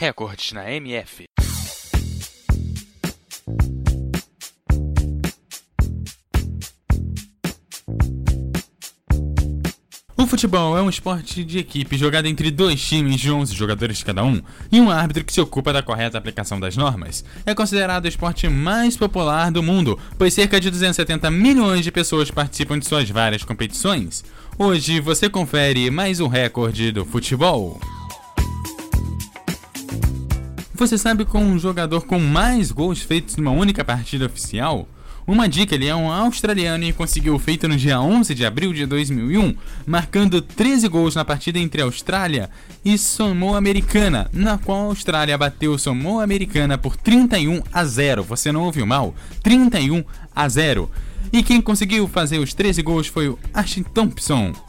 Recordes na MF. O futebol é um esporte de equipe jogado entre dois times de 11 jogadores cada um e um árbitro que se ocupa da correta aplicação das normas. É considerado o esporte mais popular do mundo, pois cerca de 270 milhões de pessoas participam de suas várias competições. Hoje você confere mais um recorde do futebol. Você sabe com um jogador com mais gols feitos numa única partida oficial? Uma dica, ele é um australiano e conseguiu o feito no dia 11 de abril de 2001, marcando 13 gols na partida entre Austrália e Samoa Americana, na qual a Austrália bateu Samoa Americana por 31 a 0. Você não ouviu mal? 31 a 0. E quem conseguiu fazer os 13 gols foi o Ashton Thompson.